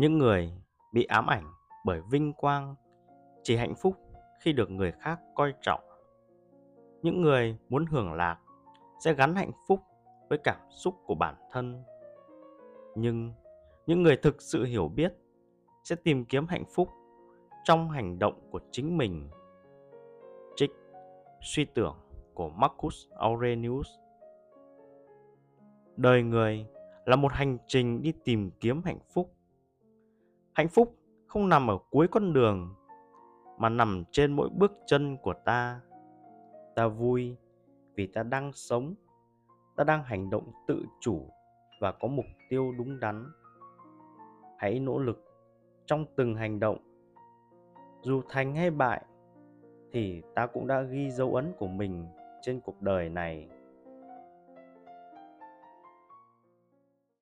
những người bị ám ảnh bởi vinh quang chỉ hạnh phúc khi được người khác coi trọng. Những người muốn hưởng lạc sẽ gắn hạnh phúc với cảm xúc của bản thân. Nhưng những người thực sự hiểu biết sẽ tìm kiếm hạnh phúc trong hành động của chính mình. Trích suy tưởng của marcus aurelius. Đời người là một hành trình đi tìm kiếm hạnh phúc hạnh phúc không nằm ở cuối con đường, mà nằm trên mỗi bước chân của ta. Ta vui vì ta đang sống, ta đang hành động tự chủ và có mục tiêu đúng đắn. Hãy nỗ lực trong từng hành động. Dù thành hay bại thì ta cũng đã ghi dấu ấn của mình trên cuộc đời này.